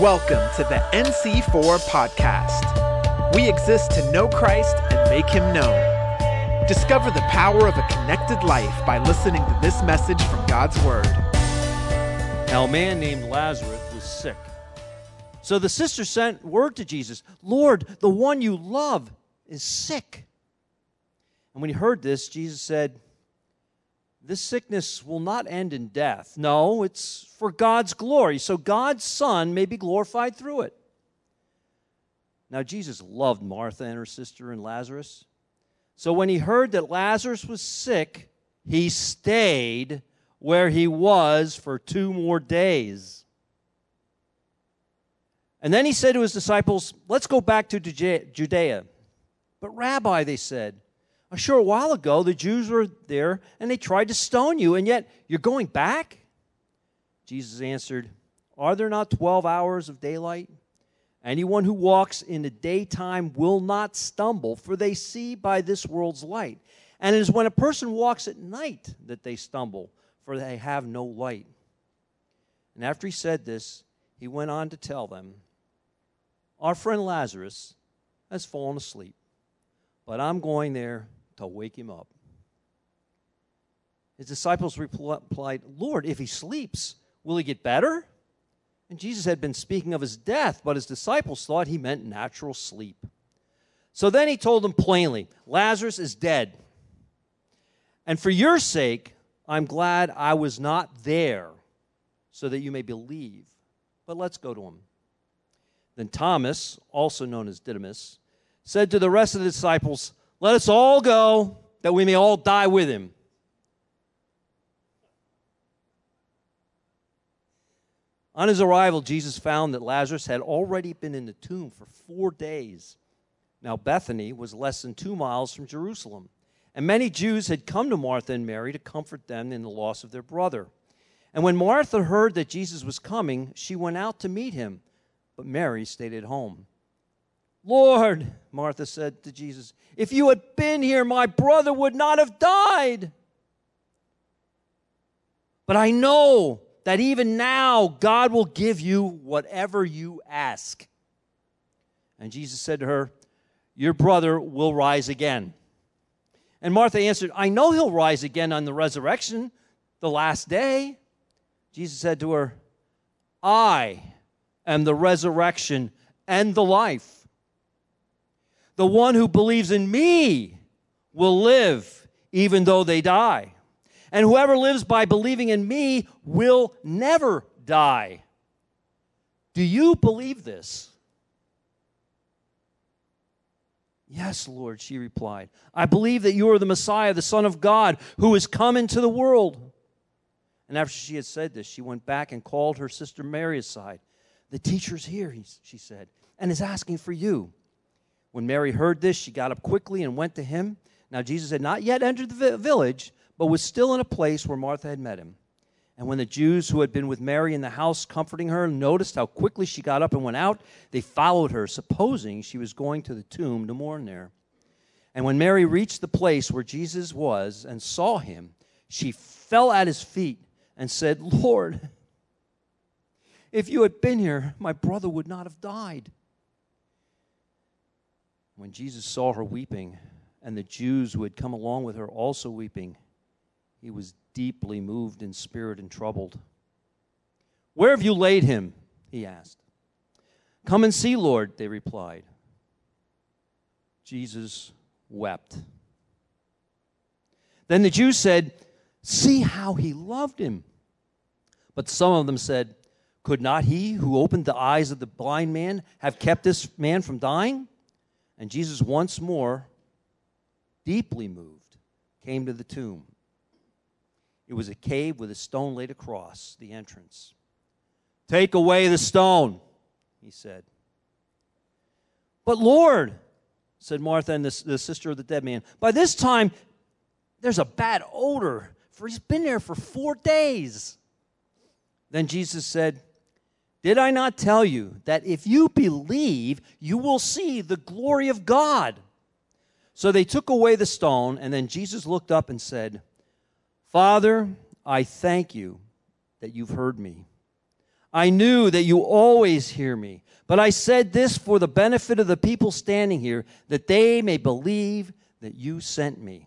Welcome to the NC4 podcast. We exist to know Christ and make him known. Discover the power of a connected life by listening to this message from God's Word. Now, a man named Lazarus was sick. So the sister sent word to Jesus Lord, the one you love is sick. And when he heard this, Jesus said, This sickness will not end in death. No, it's for God's glory, so God's Son may be glorified through it. Now, Jesus loved Martha and her sister and Lazarus. So when he heard that Lazarus was sick, he stayed where he was for two more days. And then he said to his disciples, Let's go back to Judea. But, Rabbi, they said, a short while ago the Jews were there and they tried to stone you, and yet you're going back? Jesus answered, Are there not 12 hours of daylight? Anyone who walks in the daytime will not stumble, for they see by this world's light. And it is when a person walks at night that they stumble, for they have no light. And after he said this, he went on to tell them, Our friend Lazarus has fallen asleep, but I'm going there to wake him up. His disciples replied, Lord, if he sleeps, Will he get better? And Jesus had been speaking of his death, but his disciples thought he meant natural sleep. So then he told them plainly Lazarus is dead. And for your sake, I'm glad I was not there, so that you may believe. But let's go to him. Then Thomas, also known as Didymus, said to the rest of the disciples, Let us all go, that we may all die with him. On his arrival, Jesus found that Lazarus had already been in the tomb for four days. Now, Bethany was less than two miles from Jerusalem, and many Jews had come to Martha and Mary to comfort them in the loss of their brother. And when Martha heard that Jesus was coming, she went out to meet him, but Mary stayed at home. Lord, Martha said to Jesus, if you had been here, my brother would not have died. But I know that even now God will give you whatever you ask. And Jesus said to her, Your brother will rise again. And Martha answered, I know he'll rise again on the resurrection, the last day. Jesus said to her, I am the resurrection and the life. The one who believes in me will live even though they die. And whoever lives by believing in me will never die. Do you believe this? Yes, Lord, she replied. I believe that you are the Messiah, the Son of God, who has come into the world. And after she had said this, she went back and called her sister Mary aside. The teacher's here, she said, and is asking for you. When Mary heard this, she got up quickly and went to him. Now, Jesus had not yet entered the village but was still in a place where Martha had met him. And when the Jews who had been with Mary in the house comforting her noticed how quickly she got up and went out, they followed her, supposing she was going to the tomb to mourn there. And when Mary reached the place where Jesus was and saw him, she fell at his feet and said, Lord, if you had been here, my brother would not have died. When Jesus saw her weeping, and the Jews who had come along with her also weeping, he was deeply moved in spirit and troubled. Where have you laid him? He asked. Come and see, Lord, they replied. Jesus wept. Then the Jews said, See how he loved him. But some of them said, Could not he who opened the eyes of the blind man have kept this man from dying? And Jesus, once more, deeply moved, came to the tomb. It was a cave with a stone laid across the entrance. Take away the stone, he said. But Lord, said Martha and the, the sister of the dead man, by this time there's a bad odor, for he's been there for four days. Then Jesus said, Did I not tell you that if you believe, you will see the glory of God? So they took away the stone, and then Jesus looked up and said, Father, I thank you that you've heard me. I knew that you always hear me, but I said this for the benefit of the people standing here, that they may believe that you sent me.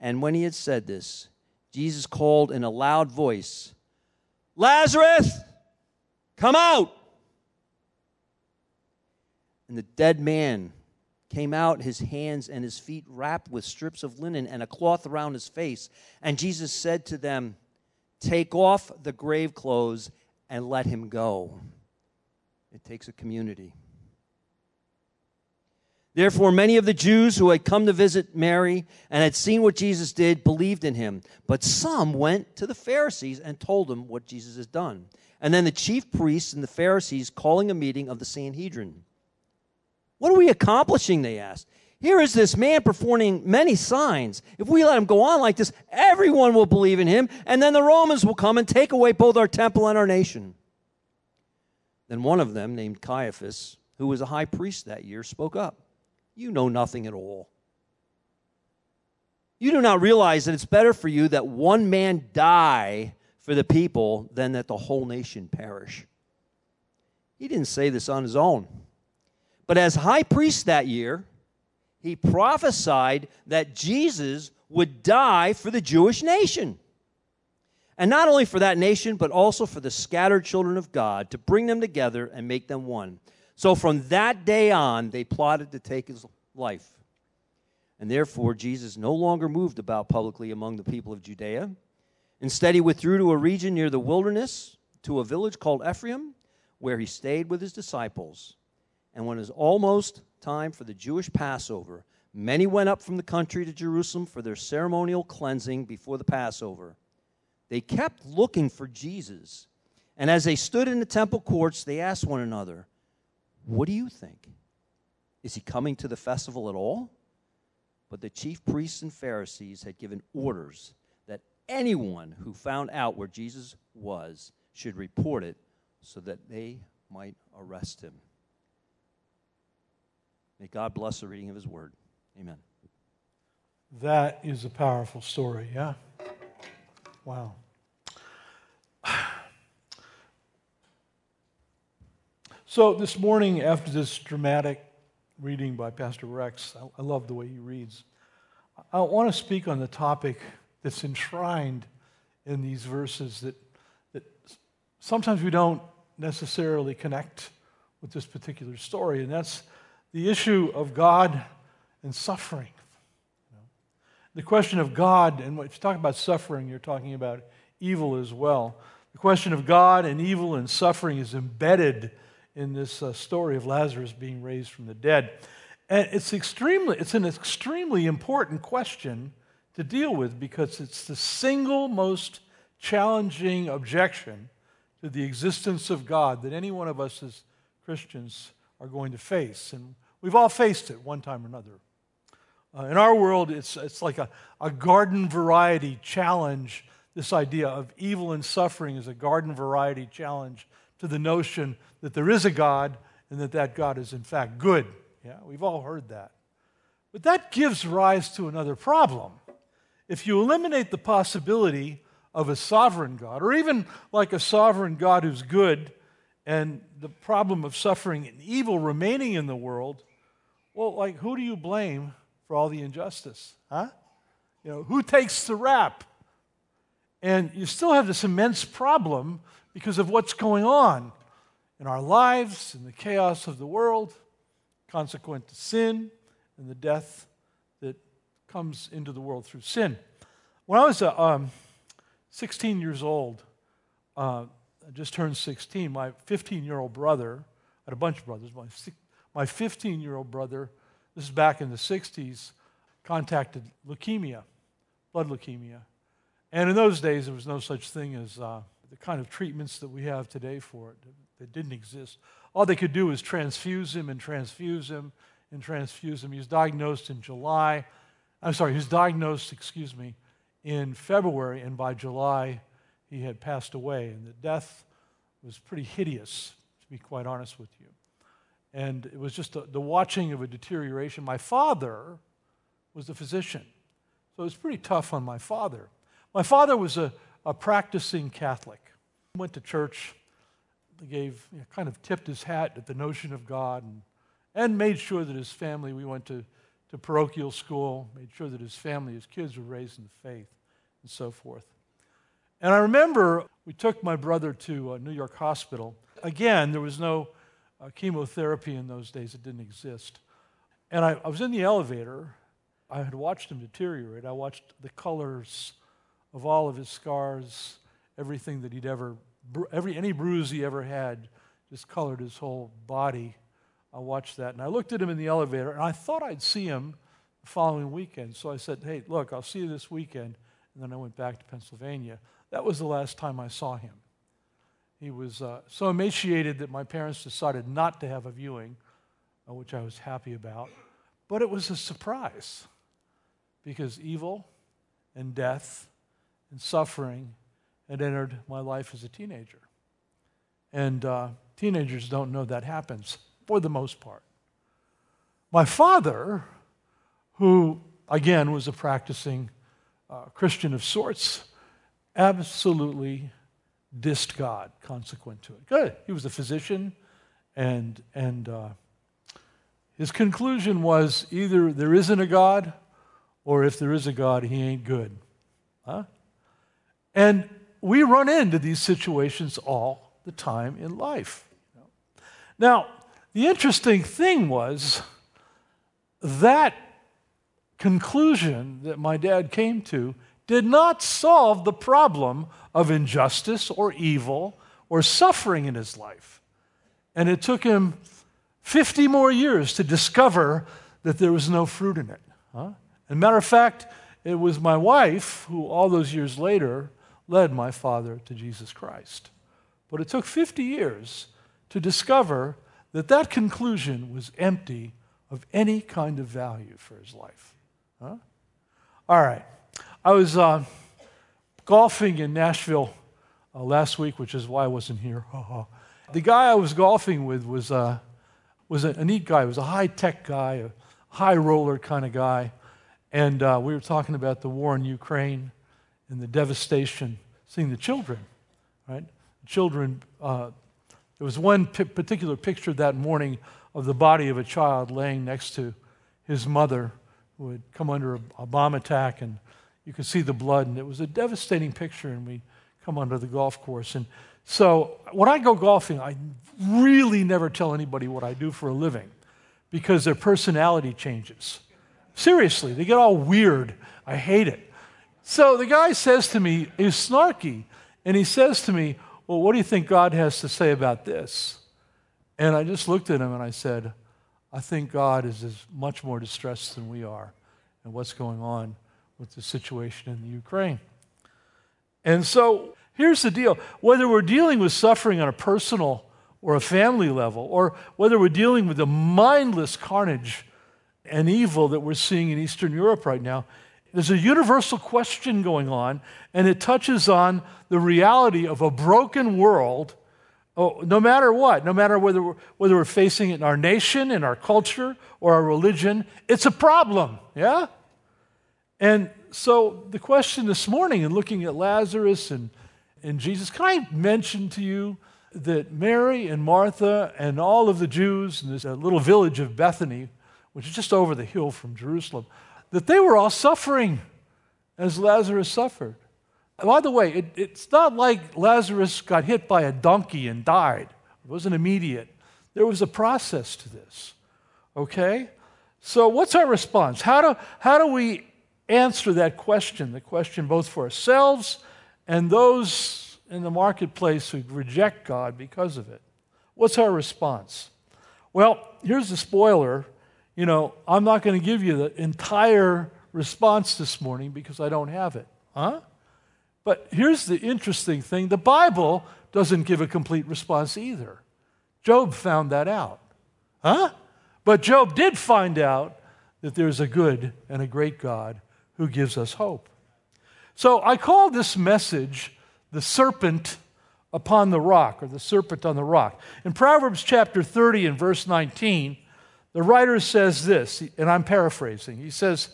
And when he had said this, Jesus called in a loud voice, Lazarus, come out. And the dead man came out, his hands and his feet wrapped with strips of linen and a cloth around his face. And Jesus said to them, Take off the grave clothes and let him go. It takes a community. Therefore, many of the Jews who had come to visit Mary and had seen what Jesus did believed in him. But some went to the Pharisees and told them what Jesus had done. And then the chief priests and the Pharisees calling a meeting of the Sanhedrin. What are we accomplishing? They asked. Here is this man performing many signs. If we let him go on like this, everyone will believe in him, and then the Romans will come and take away both our temple and our nation. Then one of them, named Caiaphas, who was a high priest that year, spoke up. You know nothing at all. You do not realize that it's better for you that one man die for the people than that the whole nation perish. He didn't say this on his own. But as high priest that year, he prophesied that Jesus would die for the Jewish nation. And not only for that nation, but also for the scattered children of God to bring them together and make them one. So from that day on, they plotted to take his life. And therefore, Jesus no longer moved about publicly among the people of Judea. Instead, he withdrew to a region near the wilderness, to a village called Ephraim, where he stayed with his disciples. And when it was almost time for the Jewish Passover, many went up from the country to Jerusalem for their ceremonial cleansing before the Passover. They kept looking for Jesus. And as they stood in the temple courts, they asked one another, What do you think? Is he coming to the festival at all? But the chief priests and Pharisees had given orders anyone who found out where Jesus was should report it so that they might arrest him. May God bless the reading of his word. Amen. That is a powerful story, yeah? Wow. So, this morning, after this dramatic reading by Pastor Rex, I, love the way he reads. I want to speak on the topic that's enshrined in these verses that, that sometimes we don't necessarily connect with this particular story, and that's the issue of God and suffering. The question of God, and if you talk about suffering, you're talking about evil as well. The question of God and evil and suffering is embedded in this uh, story of Lazarus being raised from the dead. And it's extremely it's an extremely important question to deal with because it's the single most challenging objection to the existence of God that any one of us as Christians are going to face. And we've all faced it one time or another. Uh, in our world, it's, it's like a, a garden variety challenge. This idea of evil and suffering is a garden variety challenge to the notion that there is a God and that that God is in fact good. Yeah, we've all heard that. But that gives rise to another problem. If you eliminate the possibility of a sovereign God, or even like a sovereign God who's good, and the problem of suffering and evil remaining in the world, well, like, who do you blame for all the injustice? Huh? You know, who takes the rap? And you still have this immense problem because of what's going on in our lives, in the chaos of the world, consequent to sin and the death comes into the world through sin. When I was uh, um, 16 years old, uh, I just turned 16, my 15 year old brother, I had a bunch of brothers, my, my 15 year old brother, this is back in the 60s, contacted leukemia, blood leukemia. And in those days, there was no such thing as uh, the kind of treatments that we have today for it. That didn't exist. All they could do was transfuse him and transfuse him and transfuse him. He was diagnosed in July. I'm sorry, he was diagnosed, excuse me, in February, and by July, he had passed away. And the death was pretty hideous, to be quite honest with you. And it was just a, the watching of a deterioration. My father was the physician, so it was pretty tough on my father. My father was a, a practicing Catholic. He went to church gave, you know, kind of tipped his hat at the notion of God and, and made sure that his family, we went to, to parochial school, made sure that his family, his kids were raised in the faith and so forth. And I remember we took my brother to a New York hospital. Again, there was no uh, chemotherapy in those days, it didn't exist. And I, I was in the elevator. I had watched him deteriorate. I watched the colors of all of his scars, everything that he'd ever, every, any bruise he ever had, just colored his whole body. I watched that. And I looked at him in the elevator, and I thought I'd see him the following weekend. So I said, Hey, look, I'll see you this weekend. And then I went back to Pennsylvania. That was the last time I saw him. He was uh, so emaciated that my parents decided not to have a viewing, uh, which I was happy about. But it was a surprise because evil and death and suffering had entered my life as a teenager. And uh, teenagers don't know that happens for the most part. My father, who again was a practicing uh, Christian of sorts, absolutely dissed God consequent to it. Good. He was a physician, and, and uh, his conclusion was either there isn't a God, or if there is a God, he ain't good. Huh? And we run into these situations all the time in life. Now, the interesting thing was that conclusion that my dad came to did not solve the problem of injustice or evil or suffering in his life. And it took him 50 more years to discover that there was no fruit in it. Huh? As a matter of fact, it was my wife who, all those years later, led my father to Jesus Christ. But it took 50 years to discover that that conclusion was empty of any kind of value for his life. Huh? All right. I was uh, golfing in Nashville uh, last week, which is why I wasn't here. the guy I was golfing with was, uh, was a, a, neat guy. He was a high tech guy, a high roller kind of guy. And uh, we were talking about the war in Ukraine and the devastation, seeing the children, right? Children, uh, there was one particular picture that morning of the body of a child laying next to his mother who had come under a, bomb attack and you could see the blood, and it was a devastating picture. And we come onto the golf course. And so when I go golfing, I really never tell anybody what I do for a living because their personality changes. Seriously, they get all weird. I hate it. So the guy says to me, he's snarky, and he says to me, Well, what do you think God has to say about this? And I just looked at him and I said, I think God is much more distressed than we are and what's going on with the situation in the Ukraine. And so here's the deal whether we're dealing with suffering on a personal or a family level, or whether we're dealing with the mindless carnage and evil that we're seeing in Eastern Europe right now, there's a universal question going on, and it touches on the reality of a broken world. Oh, no matter what, no matter whether we're, whether we're facing it in our nation, in our culture, or our religion, it's a problem, yeah? And so the question this morning, in looking at Lazarus and, and Jesus, can I mention to you that Mary and Martha and all of the Jews in this uh, little village of Bethany, which is just over the hill from Jerusalem, that they were all suffering as Lazarus suffered. By the way, it, it's not like Lazarus got hit by a donkey and died. It wasn't immediate. There was a process to this. Okay? So, what's our response? How do, how do we answer that question, the question both for ourselves and those in the marketplace who reject God because of it. What's our response? Well, here's the spoiler. You know, I'm not going to give you the entire response this morning because I don't have it. Huh? But here's the interesting thing the Bible doesn't give a complete response either. Job found that out. Huh? But Job did find out that there's a good and a great God who gives us hope. So I call this message the serpent upon the rock, or the serpent on the rock. In Proverbs chapter 30 and verse 19, the writer says this, and I'm paraphrasing. He says,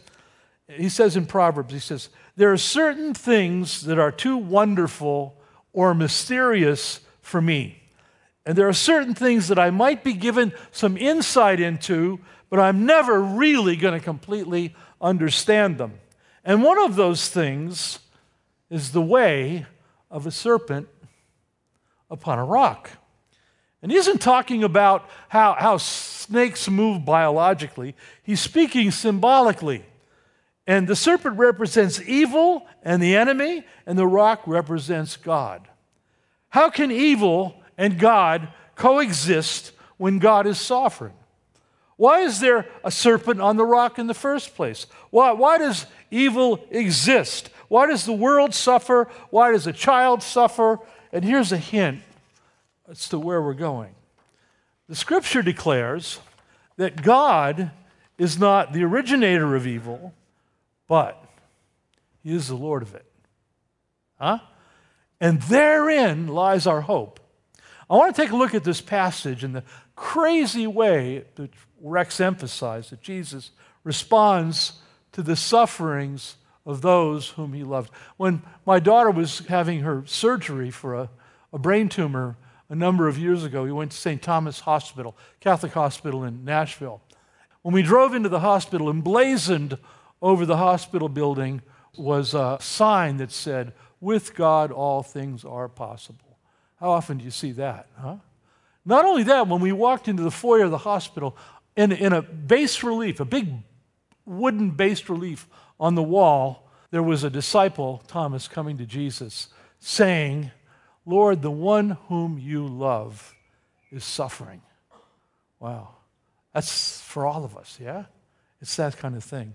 he says in Proverbs, he says, There are certain things that are too wonderful or mysterious for me. And there are certain things that I might be given some insight into, but I'm never really going to completely understand them. And one of those things is the way of a serpent upon a rock. And he isn't talking about how, how snakes move biologically, he's speaking symbolically. And the serpent represents evil and the enemy, and the rock represents God. How can evil and God coexist when God is sovereign? Why is there a serpent on the rock in the first place? Why, why does evil exist? Why does the world suffer? Why does a child suffer? And here's a hint as to where we're going. The scripture declares that God is not the originator of evil, but He is the Lord of it. Huh? And therein lies our hope. I want to take a look at this passage and the crazy way that Rex emphasized that Jesus responds to the sufferings of those whom he loved. When my daughter was having her surgery for a, a brain tumor a number of years ago, we went to St. Thomas Hospital, Catholic Hospital in Nashville. When we drove into the hospital, emblazoned over the hospital building was a sign that said, With God, all things are possible. How often do you see that, huh? Not only that, when we walked into the foyer of the hospital, in, in a bas relief, a big wooden bas relief on the wall, there was a disciple, Thomas, coming to Jesus, saying, Lord, the one whom you love is suffering. Wow. That's for all of us, yeah? It's that kind of thing.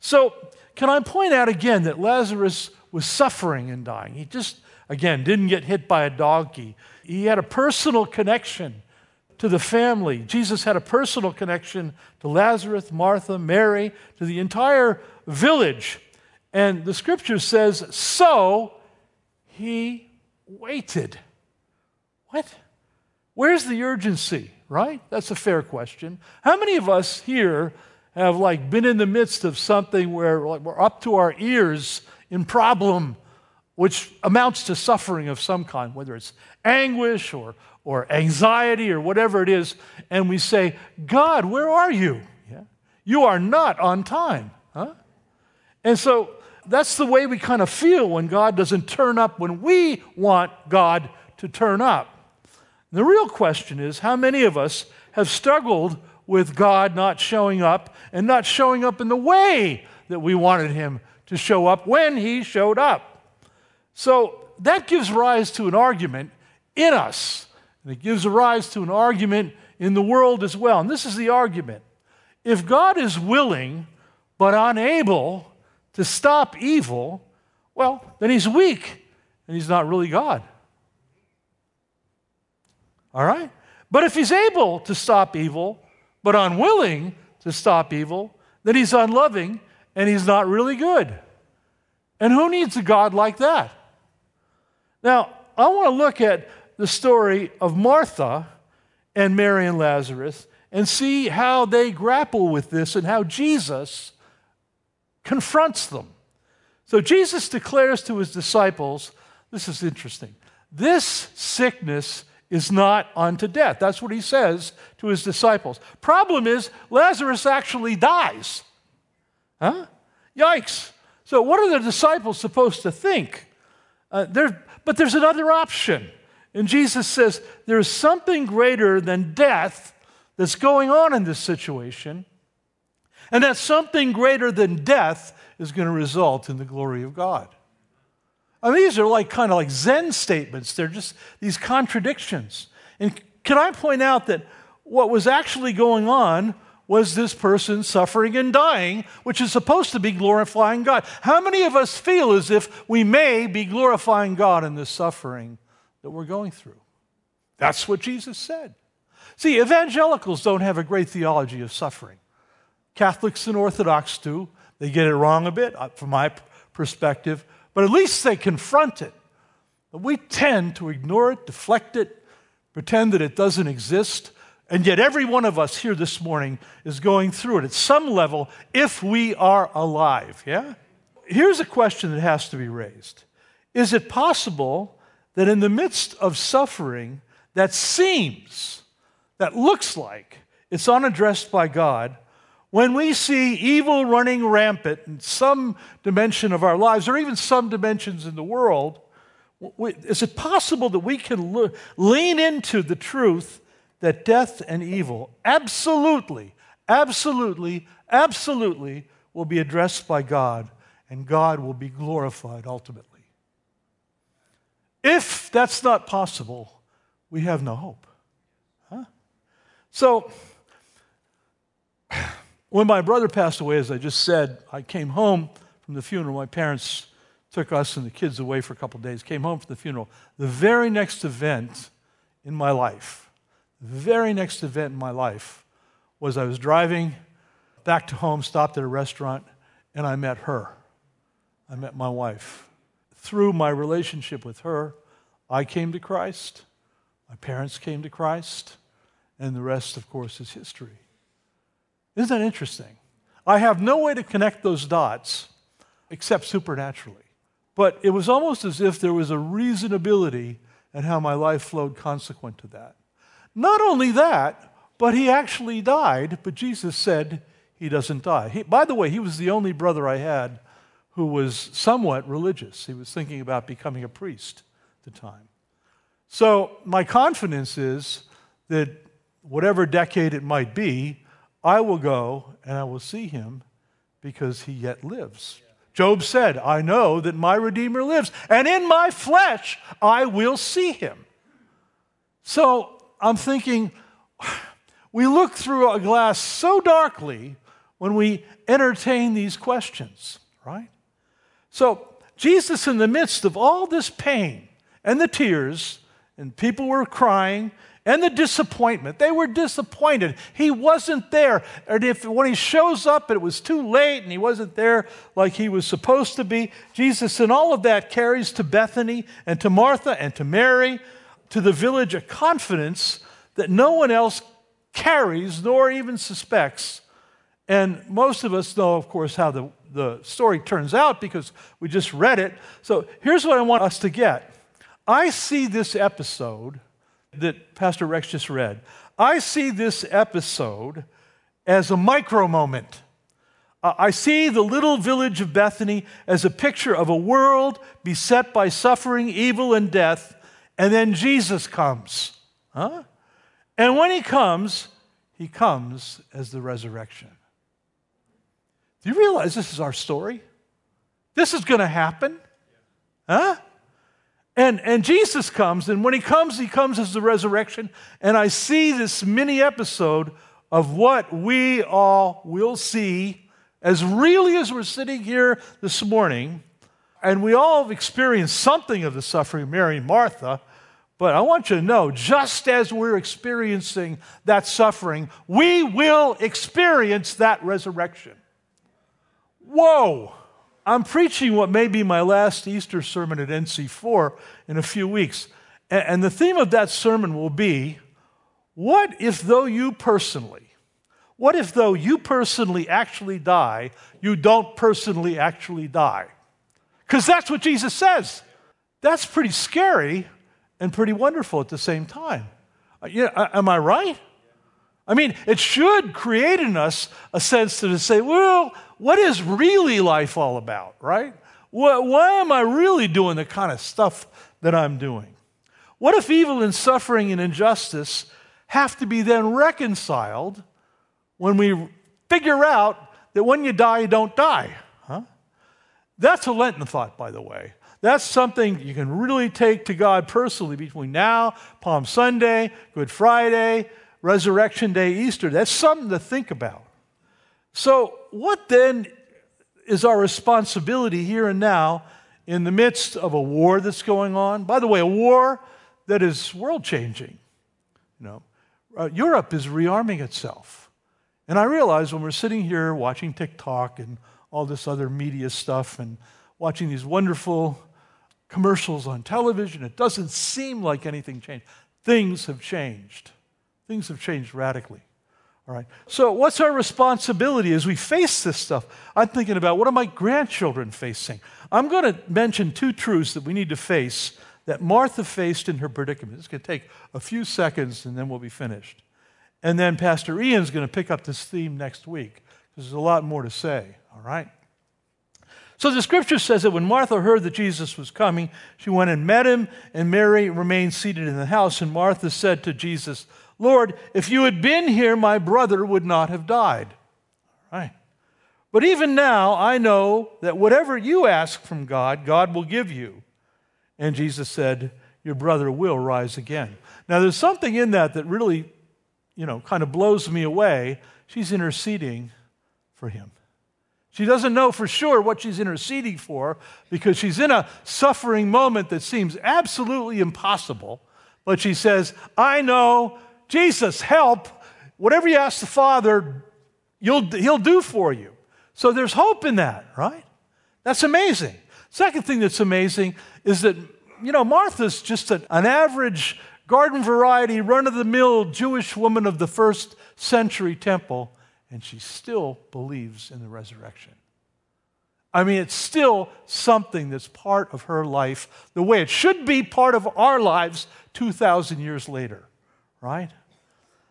So, can I point out again that Lazarus was suffering and dying? He just, again, didn't get hit by a donkey. He had a personal connection to the family. Jesus had a personal connection to Lazarus, Martha, Mary, to the entire village. And the scripture says, so he waited. What? Where's the urgency, right? That's a fair question. How many of us here have like been in the midst of something where like, we're up to our ears in problem, which amounts to suffering of some kind, whether it's anguish or, or anxiety or whatever it is, and we say, God, where are you? Yeah? You are not on time. Huh? And so that's the way we kind of feel when God doesn't turn up when we want God to turn up. The real question is how many of us have struggled with God not showing up and not showing up in the way that we wanted Him to show up when He showed up? So that gives rise to an argument in us and it gives rise to an argument in the world as well. And this is the argument. If God is willing but unable to stop evil, well, then he's weak and he's not really God. All right? But if he's able to stop evil but unwilling to stop evil, then he's unloving and he's not really good. And who needs a God like that? Now, I want to look at the story of Martha and Mary and Lazarus and see how they grapple with this and how Jesus confronts them. So Jesus declares to his disciples this is interesting. This sickness is not unto death. That's what he says to his disciples. Problem is, Lazarus actually dies. Huh? Yikes. So, what are the disciples supposed to think? Uh, but there's another option. And Jesus says there's something greater than death that's going on in this situation, and that something greater than death is going to result in the glory of God. I mean, these are like kind of like Zen statements. They're just these contradictions. And can I point out that what was actually going on was this person suffering and dying, which is supposed to be glorifying God. How many of us feel as if we may be glorifying God in this suffering that we're going through. That's what Jesus said. See, evangelicals don't have a great theology of suffering. Catholics and Orthodox do. They get it wrong a bit, uh, from my perspective, but at least they confront it. But we tend to ignore it, deflect it, pretend that it doesn't exist. And yet, every one of us here this morning is going through it at some level if we are alive. Yeah? Here's a question that has to be raised Is it possible that in the midst of suffering, that seems, that looks like it's unaddressed by God, when we see evil running rampant in some dimension of our lives, or even some dimensions in the world, is it possible that we can lean into the truth that death and evil absolutely, absolutely, absolutely will be addressed by God and God will be glorified ultimately? If that's not possible, we have no hope. Huh? So, when my brother passed away, as I just said, I came home from the funeral. My parents took us and the kids away for a couple days, came home from the funeral. The very next event in my life, the very next event in my life was I was driving back to home, stopped at a restaurant, and I met her. I met my wife. Through my relationship with her, I came to Christ, my parents came to Christ, and the rest, of course, is history. Isn't that interesting? I have no way to connect those dots except supernaturally. But it was almost as if there was a reasonability in how my life flowed consequent to that. Not only that, but he actually died, but Jesus said he doesn't die. He, by the way, he was the only brother I had who was somewhat religious. He was thinking about becoming a priest at the time. So my confidence is that whatever decade it might be, I will go and I will see him because he yet lives. Job said, I know that my Redeemer lives, and in my flesh I will see him. So I'm thinking, we look through a glass so darkly when we entertain these questions, right? So, Jesus, in the midst of all this pain and the tears, and people were crying, and the disappointment. They were disappointed. He wasn't there. And if when he shows up, it was too late and he wasn't there like he was supposed to be, Jesus and all of that carries to Bethany and to Martha and to Mary, to the village, a confidence that no one else carries nor even suspects. And most of us know, of course, how the, the story turns out because we just read it. So here's what I want us to get I see this episode that Pastor Rex just read. I see this episode as a micro moment. Uh, I see the little village of Bethany as a picture of a world beset by suffering, evil, and death, and then Jesus comes. Huh? And when he comes, he comes as the resurrection. Do you realize this is our story? This is going to happen? Huh? And, and Jesus comes, and when he comes, he comes as the resurrection. And I see this mini episode of what we all will see as really as we're sitting here this morning. And we all have experienced something of the suffering of Mary and Martha. But I want you to know, just as we're experiencing that suffering, we will experience that resurrection. Whoa! I'm preaching what may be my last Easter sermon at NC4 in a few weeks. And the theme of that sermon will be what if, though you personally, what if, though you personally actually die, you don't personally actually die? Because that's what Jesus says. That's pretty scary and pretty wonderful at the same time. Uh, yeah, am I right? I mean, it should create in us a sense to say, well, what is really life all about, right? Why am I really doing the kind of stuff that I'm doing? What if evil and suffering and injustice have to be then reconciled when we figure out that when you die, you don't die? Huh? That's a Lenten thought, by the way. That's something you can really take to God personally between now, Palm Sunday, Good Friday, Resurrection Day, Easter. That's something to think about. So, what then is our responsibility here and now in the midst of a war that's going on? By the way, a war that is world changing. You know, uh, Europe is rearming itself. And I realize when we're sitting here watching TikTok and all this other media stuff and watching these wonderful commercials on television, it doesn't seem like anything changed. Things have changed. Things have changed radically. All right. So, what's our responsibility as we face this stuff? I'm thinking about what are my grandchildren facing? I'm going to mention two truths that we need to face that Martha faced in her predicament. It's going to take a few seconds and then we'll be finished. And then Pastor Ian's going to pick up this theme next week because there's a lot more to say, all right? So the scripture says that when Martha heard that Jesus was coming, she went and met him, and Mary remained seated in the house. And Martha said to Jesus, Lord, if you had been here, my brother would not have died. All right. But even now, I know that whatever you ask from God, God will give you. And Jesus said, Your brother will rise again. Now, there's something in that that really, you know, kind of blows me away. She's interceding for him. She doesn't know for sure what she's interceding for because she's in a suffering moment that seems absolutely impossible. But she says, I know, Jesus, help. Whatever you ask the Father, he'll do for you. So there's hope in that, right? That's amazing. Second thing that's amazing is that, you know, Martha's just an, an average garden variety, run of the mill Jewish woman of the first century temple, and she still believes in the resurrection. I mean, it's still something that's part of her life, the way it should be part of our lives 2,000 years later, right?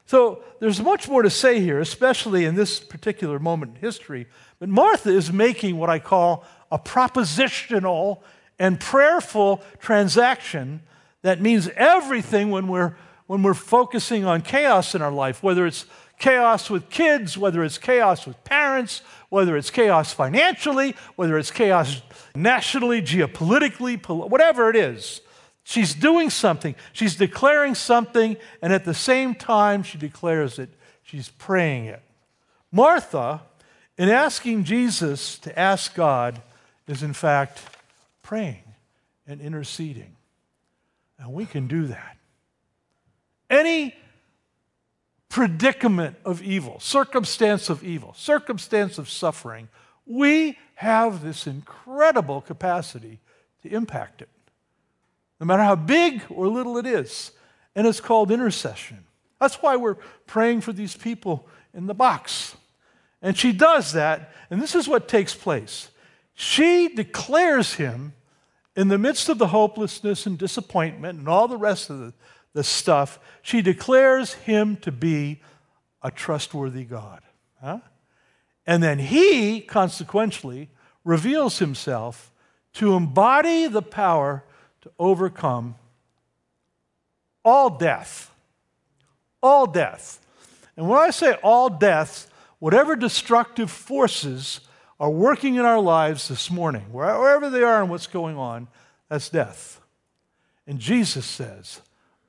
So there's much more to say here, especially in this particular moment in history. But Martha is making what I call a propositional and prayerful transaction that means everything when we're, when we're focusing on chaos in our life, whether it's chaos with kids, whether it's chaos with parents, whether it's chaos financially, whether it's chaos nationally, geopolitically, whatever it is. She's doing something. She's declaring something, and at the same time, she declares it. She's praying it. Martha, in asking Jesus to ask God, is in fact praying and interceding. And we can do that. Any predicament of evil, circumstance of evil, circumstance of suffering, we have this incredible capacity to impact it no matter how big or little it is. And it's called intercession. That's why we're praying for these people in the box. And she does that, and this is what takes place. She declares him in the midst of the hopelessness and disappointment and all the rest of the, the stuff, she declares him to be a trustworthy God. Huh? And then he, consequently, reveals himself to embody the power to overcome all death. All death. And when I say all death, whatever destructive forces are working in our lives this morning, wherever they are and what's going on, that's death. And Jesus says,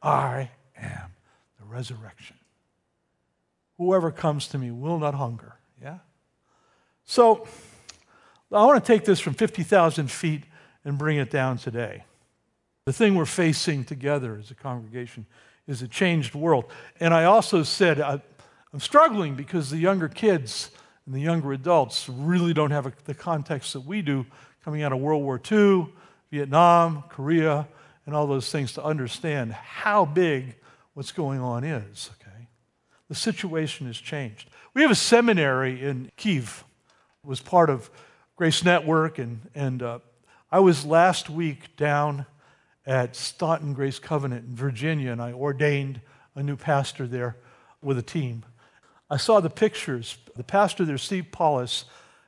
I am the resurrection. Whoever comes to me will not hunger. Yeah? So, I want to take this from 50,000 feet and bring it down today. The thing we're facing together as a congregation is a changed world. And I also said, I, am struggling because the younger kids and the younger adults really don't have a, the context that we do coming out of World War II, Vietnam, Korea, and all those things to understand how big what's going on is. Okay? The situation has changed. We have a seminary in Kiev, it was part of Grace Network, and, and uh, I was last week down at Staunton Grace Covenant in Virginia, and I ordained a new pastor there with a team. I saw the pictures. The pastor there, Steve Paulus,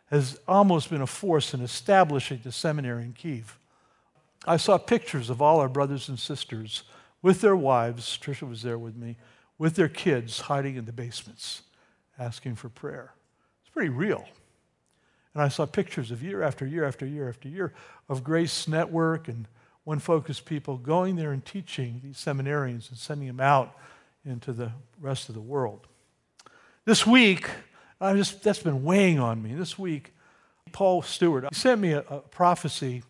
has almost been a force in establishing the seminary in Kiev. I saw pictures of all our brothers and sisters with their wives, Tricia was there with me, with their kids hiding in the basements, asking for prayer. It's pretty real. And I saw pictures of year after year after year after year of Grace Network and one Focus people going there and teaching these seminarians and sending them out into the rest of the world. This week, I just that's been weighing on me. This week, Paul Stewart he sent me a, a prophecy.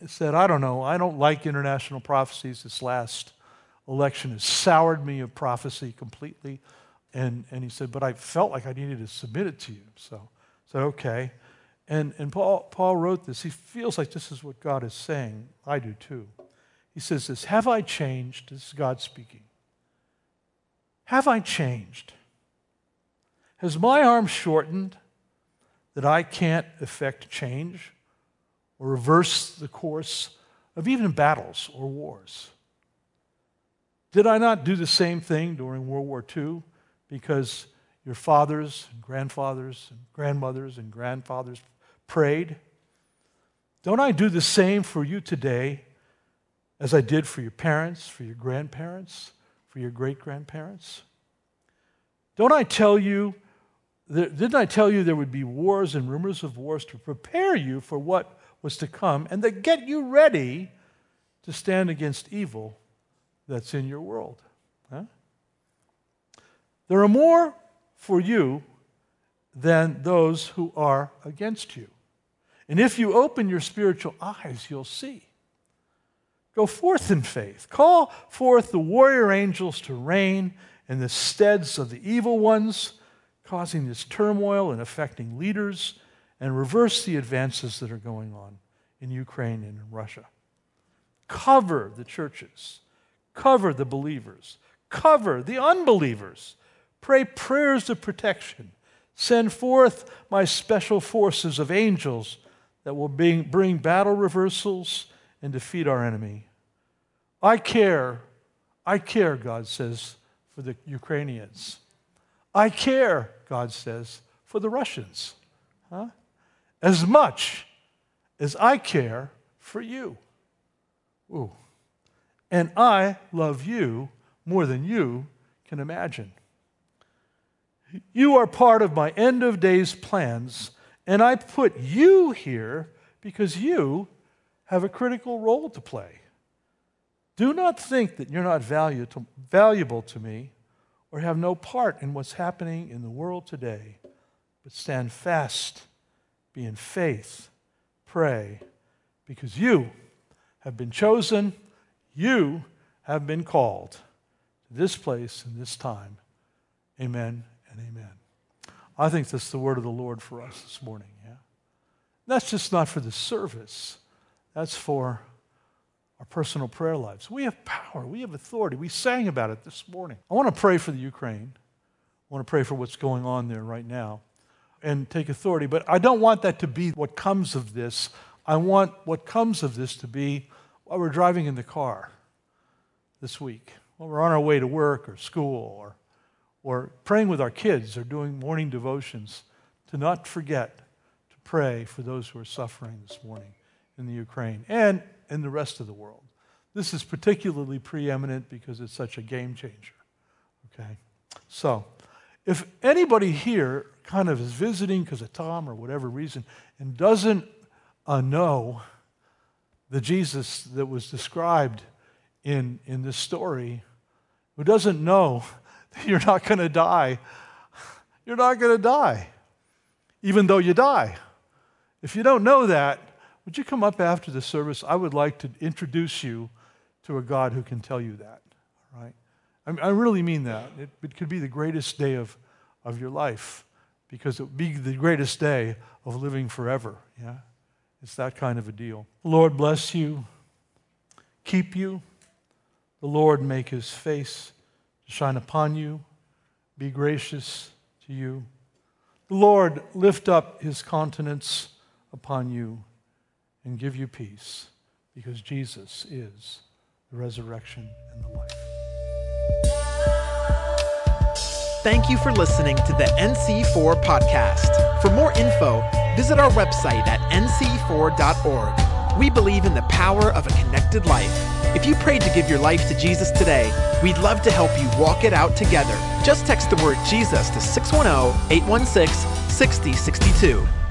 It said, I don't know, I don't like international prophecies. This last election has soured me of prophecy completely. And, and he said, but I felt like I needed to submit it to you. So I said, okay. And, and Paul, Paul wrote this. He feels like this is what God is saying. I do too. He says this Have I changed? This is God speaking. Have I changed? Has my arm shortened that I can't effect change or reverse the course of even battles or wars. Did I not do the same thing during World War II because your fathers and grandfathers and grandmothers and grandfathers prayed? Don't I do the same for you today as I did for your parents, for your grandparents, for your great grandparents? Don't I tell you, didn't I tell you there would be wars and rumors of wars to prepare you for what was to come and to get you ready to stand against evil that's in your world? Huh? There are more for you than those who are against you. And if you open your spiritual eyes, you'll see. Go forth in faith. Call forth the warrior angels to reign in the steads of the evil ones, causing this turmoil and affecting leaders, and reverse the advances that are going on in Ukraine and in Russia. Cover the churches, cover the believers, cover the unbelievers. Pray prayers of protection. Send forth my special forces of angels that will bring, bring battle reversals and defeat our enemy. I care, I care, God says, for the Ukrainians. I care, God says, for the Russians. Huh? As much as I care for you. Ooh. And I love you more than you can imagine. You are part of my end of days plans, and I put you here because you have a critical role to play. Do not think that you're not valuable to me or have no part in what's happening in the world today, but stand fast, be in faith, pray, because you have been chosen, you have been called to this place and this time. Amen and amen. I think that's the word of the Lord for us this morning, yeah? That's just not for the service, that's for our personal prayer lives. We have power, we have authority. We sang about it this morning. I want to pray for the Ukraine. I want to pray for what's going on there right now and take authority. But I don't want that to be what comes of this. I want what comes of this to be while we're driving in the car this week, while we're on our way to work or school or, or praying with our kids or doing morning devotions, to not forget to pray for those who are suffering this morning in the Ukraine and in the rest of the world. This is particularly preeminent because it's such a game changer. Okay? So, if anybody here kind of is visiting because of Tom or whatever reason and doesn't uh, know the Jesus that was described in, in this story, who doesn't know you're not going to die, you're not going to die, even though you die. If you don't know that, would you come up after the service? I would like to introduce you to a God who can tell you that, right? I, I really mean that. It, it could be the greatest day of, of your life because it would be the greatest day of living forever, yeah? It's that kind of a deal. Lord bless you, keep you. The Lord make his face to shine upon you, be gracious to you. The Lord lift up his countenance upon you and give you peace because Jesus is the resurrection and the life. Thank you for listening to the NC4 podcast. For more info, visit our website at nc4.org. We believe in the power of a connected life. If you prayed to give your life to Jesus today, we'd love to help you walk it out together. Just text the word Jesus to 610 816 6062.